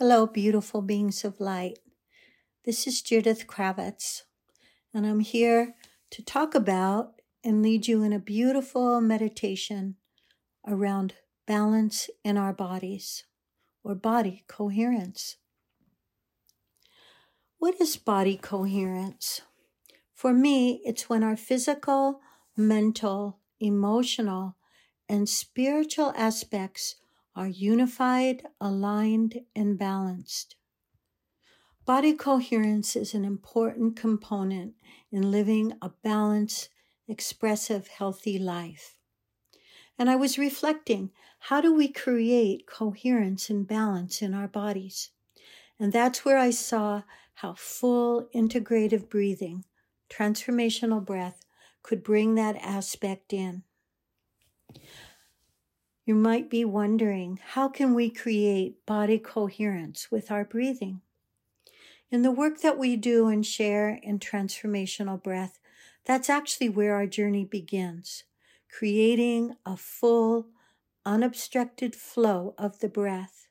Hello, beautiful beings of light. This is Judith Kravitz, and I'm here to talk about and lead you in a beautiful meditation around balance in our bodies or body coherence. What is body coherence? For me, it's when our physical, mental, emotional, and spiritual aspects are unified, aligned, and balanced. Body coherence is an important component in living a balanced, expressive, healthy life. And I was reflecting how do we create coherence and balance in our bodies? And that's where I saw how full integrative breathing, transformational breath, could bring that aspect in. You might be wondering, how can we create body coherence with our breathing? In the work that we do and share in transformational breath, that's actually where our journey begins, creating a full, unobstructed flow of the breath,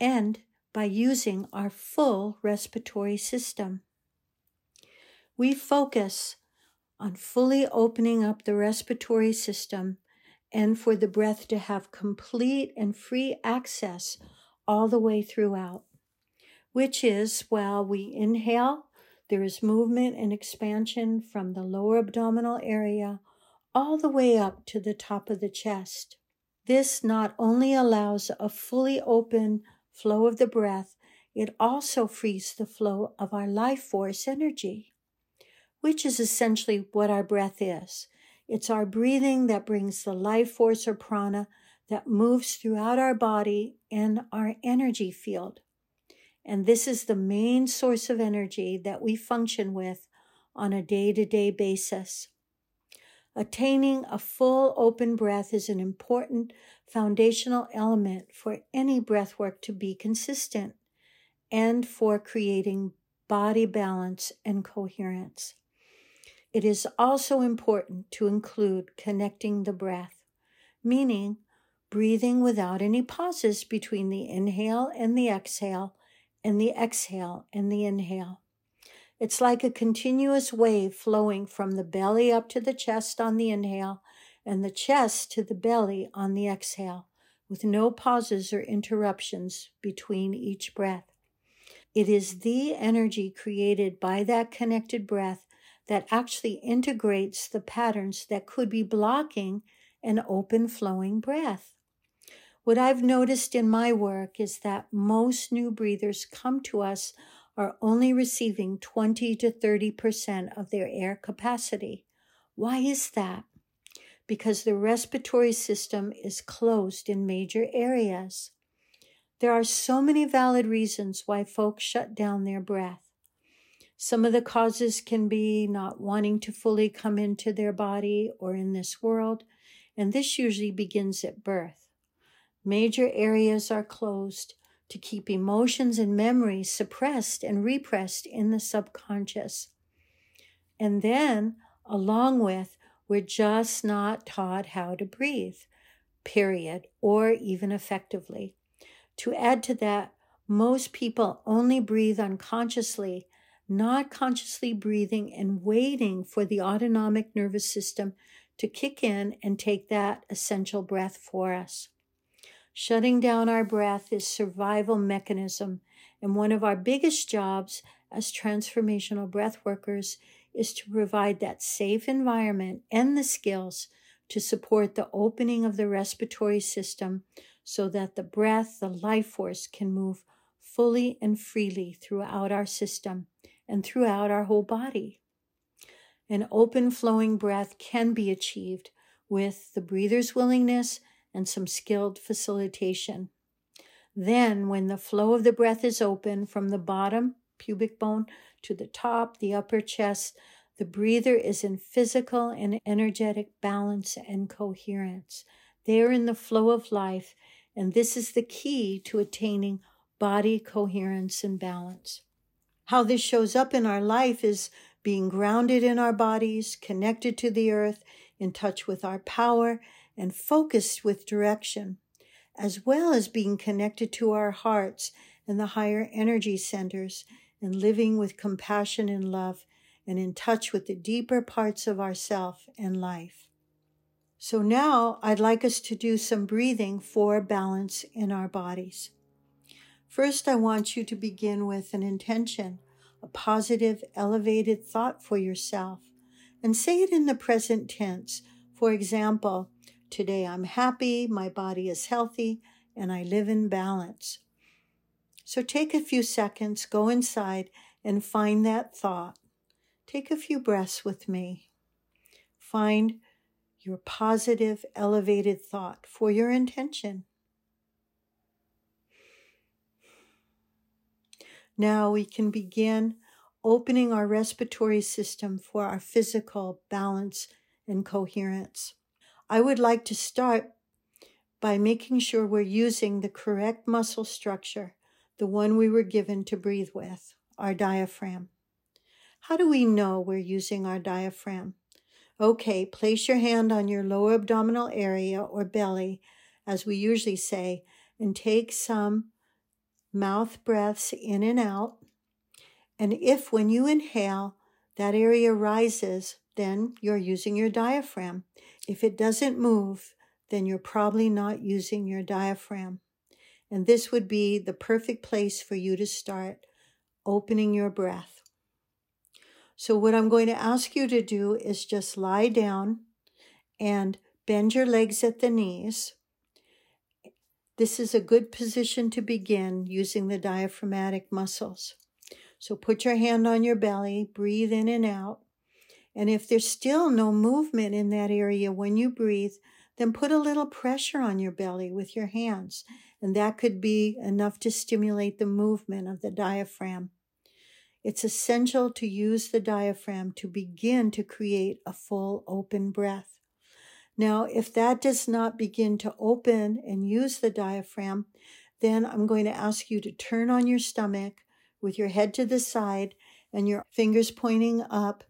and by using our full respiratory system. We focus on fully opening up the respiratory system and for the breath to have complete and free access all the way throughout, which is while we inhale, there is movement and expansion from the lower abdominal area all the way up to the top of the chest. This not only allows a fully open flow of the breath, it also frees the flow of our life force energy, which is essentially what our breath is. It's our breathing that brings the life force or prana that moves throughout our body and our energy field. And this is the main source of energy that we function with on a day to day basis. Attaining a full open breath is an important foundational element for any breath work to be consistent and for creating body balance and coherence. It is also important to include connecting the breath, meaning breathing without any pauses between the inhale and the exhale and the exhale and the inhale. It's like a continuous wave flowing from the belly up to the chest on the inhale and the chest to the belly on the exhale, with no pauses or interruptions between each breath. It is the energy created by that connected breath that actually integrates the patterns that could be blocking an open flowing breath. What I've noticed in my work is that most new breathers come to us are only receiving 20 to 30% of their air capacity. Why is that? Because the respiratory system is closed in major areas. There are so many valid reasons why folks shut down their breath. Some of the causes can be not wanting to fully come into their body or in this world, and this usually begins at birth. Major areas are closed to keep emotions and memories suppressed and repressed in the subconscious. And then, along with, we're just not taught how to breathe, period, or even effectively. To add to that, most people only breathe unconsciously not consciously breathing and waiting for the autonomic nervous system to kick in and take that essential breath for us. Shutting down our breath is survival mechanism, and one of our biggest jobs as transformational breath workers is to provide that safe environment and the skills to support the opening of the respiratory system so that the breath, the life force can move fully and freely throughout our system and throughout our whole body. An open flowing breath can be achieved with the breather's willingness and some skilled facilitation. Then, when the flow of the breath is open from the bottom, pubic bone, to the top, the upper chest, the breather is in physical and energetic balance and coherence. They are in the flow of life, and this is the key to attaining body coherence and balance. How this shows up in our life is being grounded in our bodies, connected to the earth, in touch with our power, and focused with direction, as well as being connected to our hearts and the higher energy centers and living with compassion and love and in touch with the deeper parts of ourself and life. So now I'd like us to do some breathing for balance in our bodies. First, I want you to begin with an intention, a positive, elevated thought for yourself, and say it in the present tense. For example, today I'm happy, my body is healthy, and I live in balance. So take a few seconds, go inside, and find that thought. Take a few breaths with me. Find your positive, elevated thought for your intention. Now we can begin opening our respiratory system for our physical balance and coherence. I would like to start by making sure we're using the correct muscle structure, the one we were given to breathe with, our diaphragm. How do we know we're using our diaphragm? Okay, place your hand on your lower abdominal area or belly, as we usually say, and take some mouth breaths in and out. And if when you inhale, that area rises, then you're using your diaphragm. If it doesn't move, then you're probably not using your diaphragm. And this would be the perfect place for you to start opening your breath. So, what I'm going to ask you to do is just lie down and bend your legs at the knees. This is a good position to begin using the diaphragmatic muscles. So, put your hand on your belly, breathe in and out. And if there's still no movement in that area when you breathe, then put a little pressure on your belly with your hands. And that could be enough to stimulate the movement of the diaphragm. It's essential to use the diaphragm to begin to create a full open breath. Now, if that does not begin to open and use the diaphragm, then I'm going to ask you to turn on your stomach with your head to the side and your fingers pointing up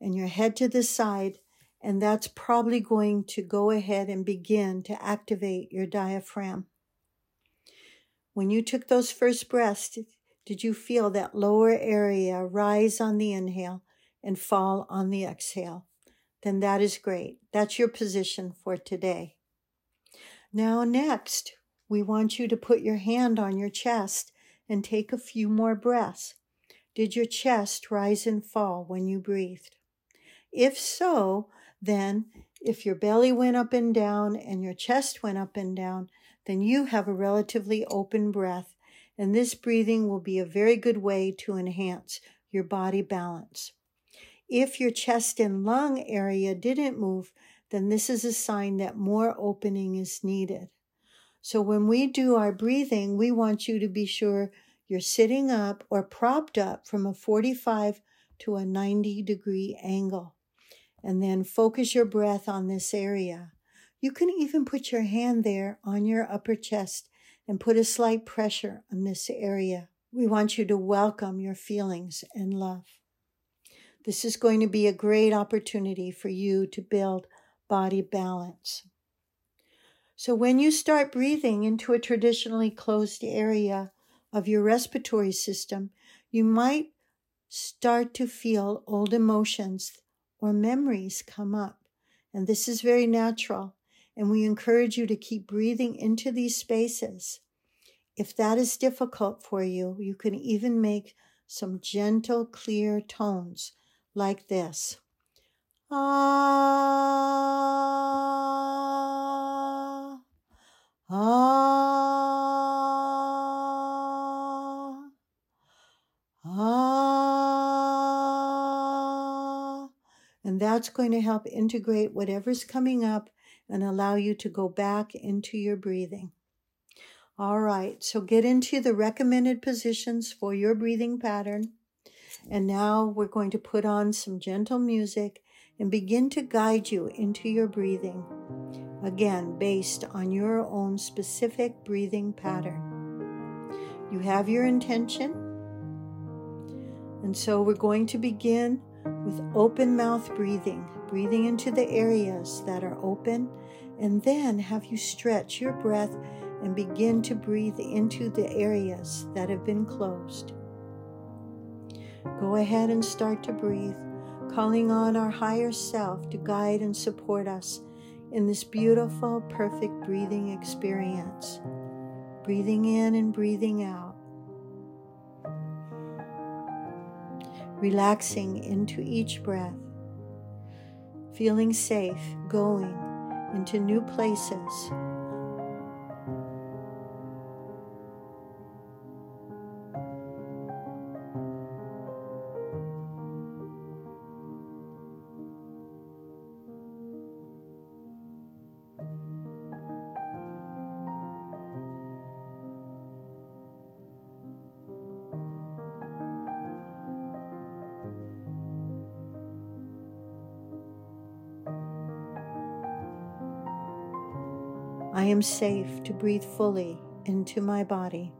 and your head to the side. And that's probably going to go ahead and begin to activate your diaphragm. When you took those first breaths, did you feel that lower area rise on the inhale and fall on the exhale? Then that is great. That's your position for today. Now, next, we want you to put your hand on your chest and take a few more breaths. Did your chest rise and fall when you breathed? If so, then if your belly went up and down and your chest went up and down, then you have a relatively open breath and this breathing will be a very good way to enhance your body balance. If your chest and lung area didn't move, then this is a sign that more opening is needed. So when we do our breathing, we want you to be sure you're sitting up or propped up from a 45 to a 90 degree angle. And then focus your breath on this area. You can even put your hand there on your upper chest and put a slight pressure on this area. We want you to welcome your feelings and love. This is going to be a great opportunity for you to build body balance. So, when you start breathing into a traditionally closed area of your respiratory system, you might start to feel old emotions or memories come up. And this is very natural and we encourage you to keep breathing into these spaces. If that is difficult for you, you can even make some gentle, clear tones like this. Ah, ah, ah. And that's going to help integrate whatever's coming up and allow you to go back into your breathing. All right, so get into the recommended positions for your breathing pattern. And now we're going to put on some gentle music and begin to guide you into your breathing. Again, based on your own specific breathing pattern. You have your intention. And so we're going to begin with open mouth breathing, breathing into the areas that are open, and then have you stretch your breath and begin to breathe into the areas that have been closed. Go ahead and start to breathe, calling on our higher self to guide and support us in this beautiful, perfect breathing experience. Breathing in and breathing out. Relaxing into each breath. Feeling safe going into new places am safe to breathe fully into my body.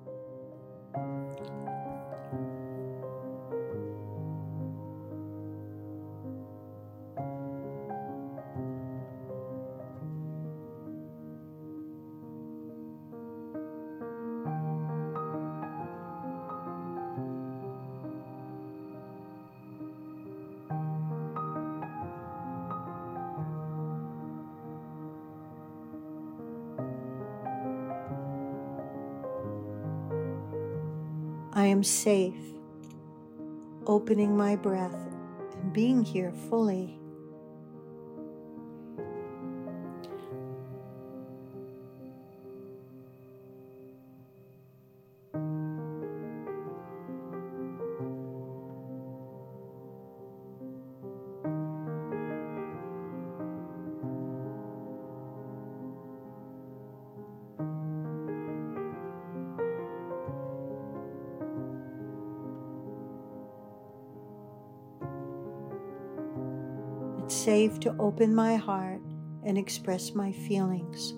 I am safe, opening my breath and being here fully. Safe to open my heart and express my feelings.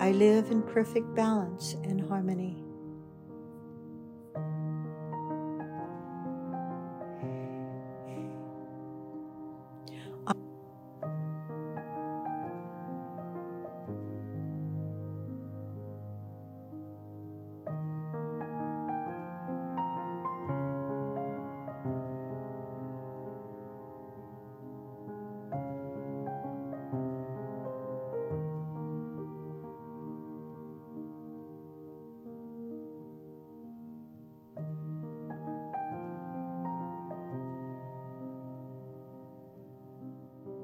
I live in perfect balance and harmony.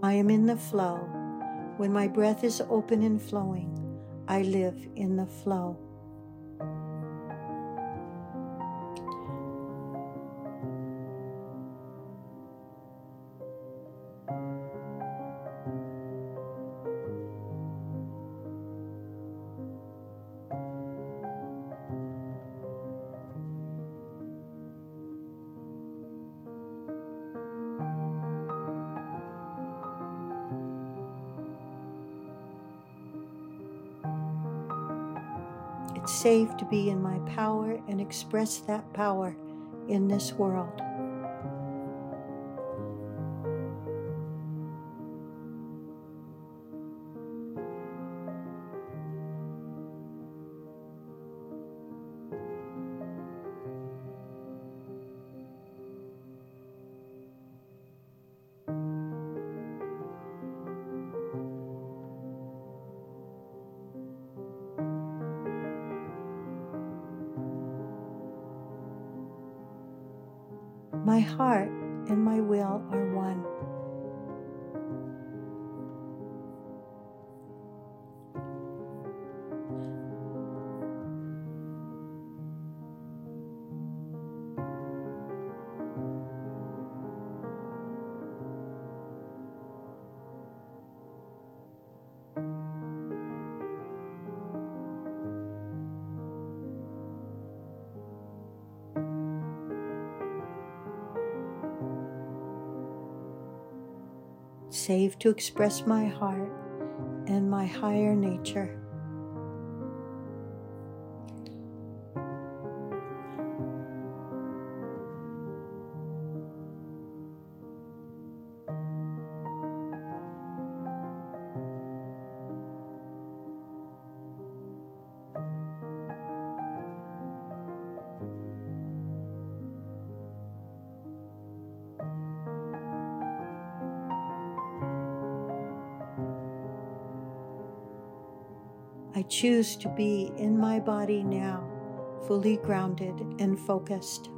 I am in the flow. When my breath is open and flowing, I live in the flow. To be in my power and express that power in this world. My heart and my will are one. Safe to express my heart and my higher nature. Choose to be in my body now, fully grounded and focused.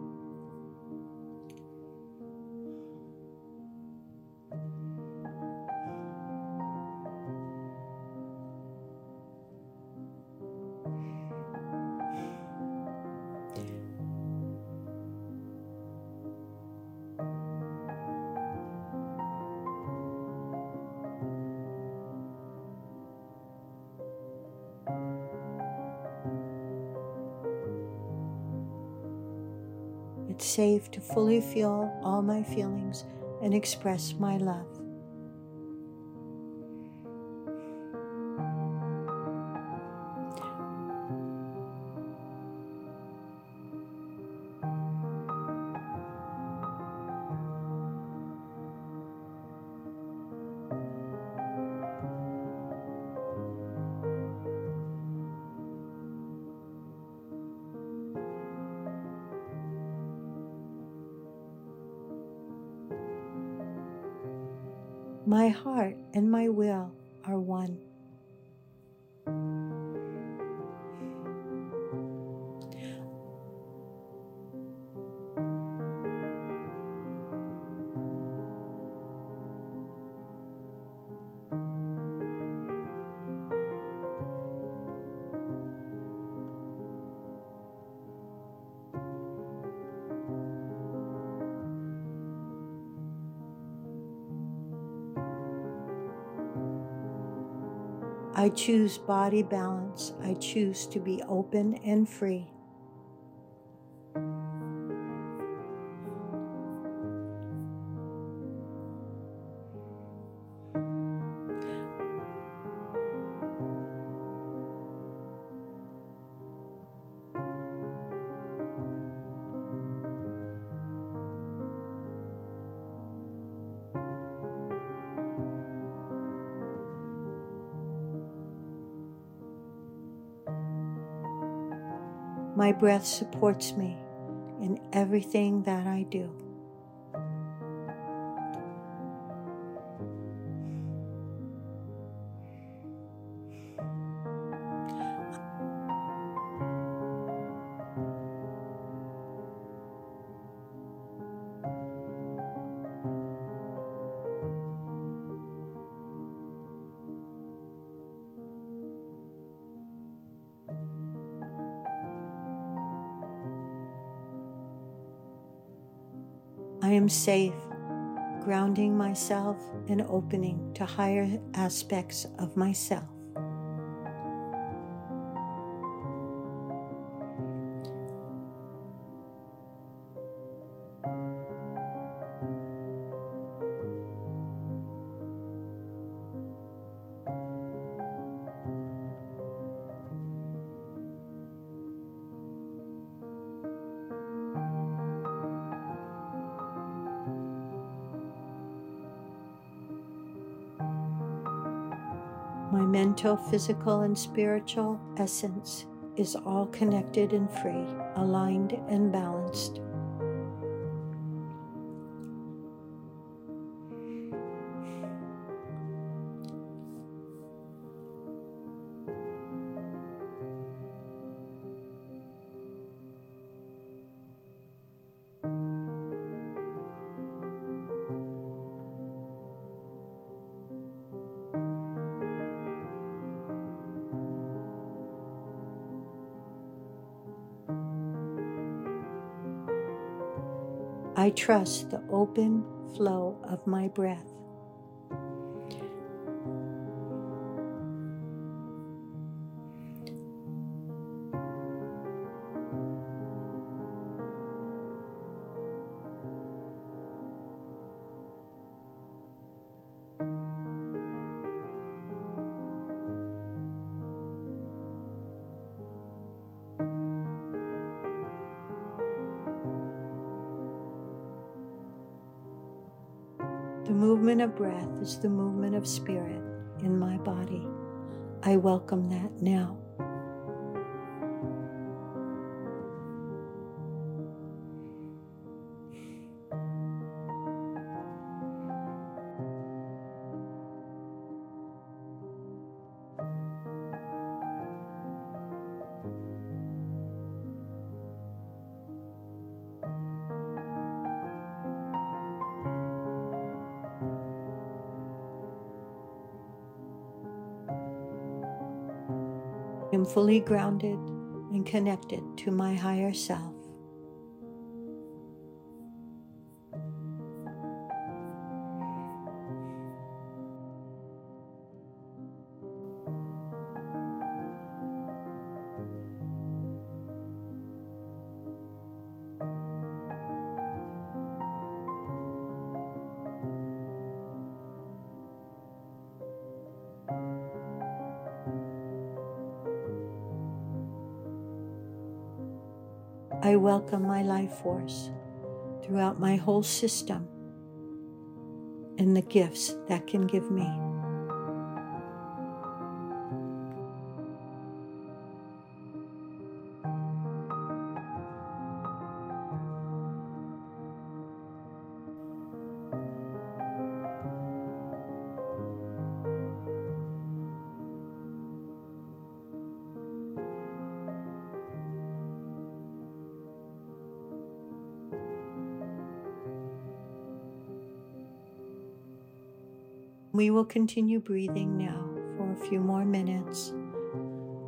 Safe to fully feel all my feelings and express my love. My heart and my will are one. I choose body balance. I choose to be open and free. My breath supports me in everything that I do. I am safe, grounding myself and opening to higher aspects of myself. Mental, physical, and spiritual essence is all connected and free, aligned and balanced. I trust the open flow of my breath. Breath is the movement of spirit in my body. I welcome that now. Am fully grounded and connected to my higher self. I welcome my life force throughout my whole system and the gifts that can give me. We will continue breathing now for a few more minutes,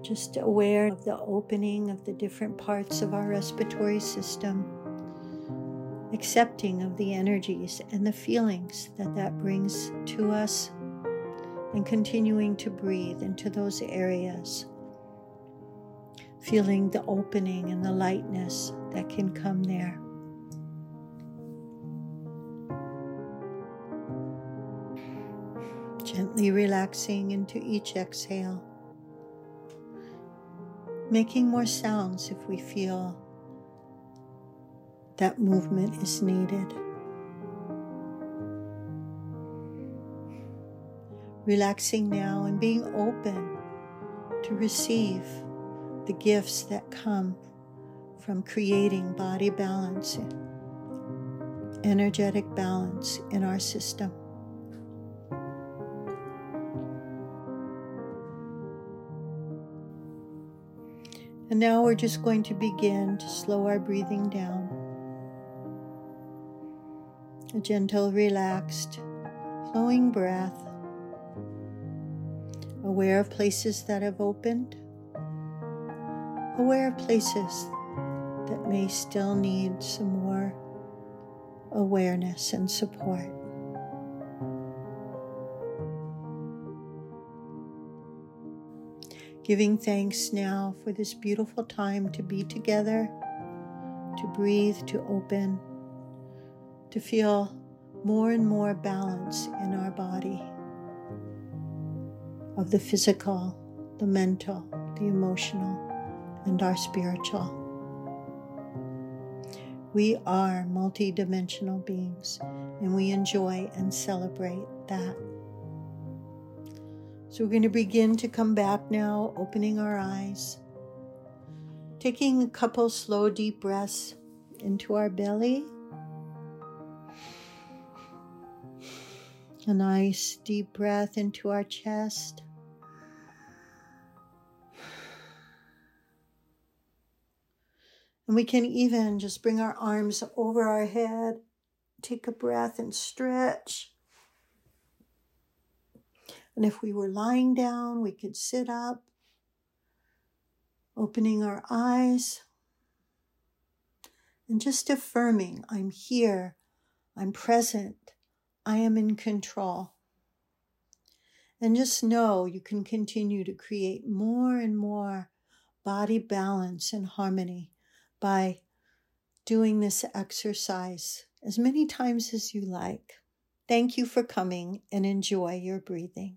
just aware of the opening of the different parts of our respiratory system, accepting of the energies and the feelings that that brings to us, and continuing to breathe into those areas, feeling the opening and the lightness that can come there. Gently relaxing into each exhale. Making more sounds if we feel that movement is needed. Relaxing now and being open to receive the gifts that come from creating body balance, energetic balance in our system. And now we're just going to begin to slow our breathing down. A gentle, relaxed, flowing breath. Aware of places that have opened. Aware of places that may still need some more awareness and support. Giving thanks now for this beautiful time to be together, to breathe, to open, to feel more and more balance in our body of the physical, the mental, the emotional, and our spiritual. We are multidimensional beings, and we enjoy and celebrate that. So we're going to begin to come back now, opening our eyes, taking a couple slow, deep breaths into our belly. A nice deep breath into our chest. And we can even just bring our arms over our head, take a breath and stretch. And if we were lying down, we could sit up, opening our eyes, and just affirming I'm here, I'm present, I am in control. And just know you can continue to create more and more body balance and harmony by doing this exercise as many times as you like. Thank you for coming and enjoy your breathing.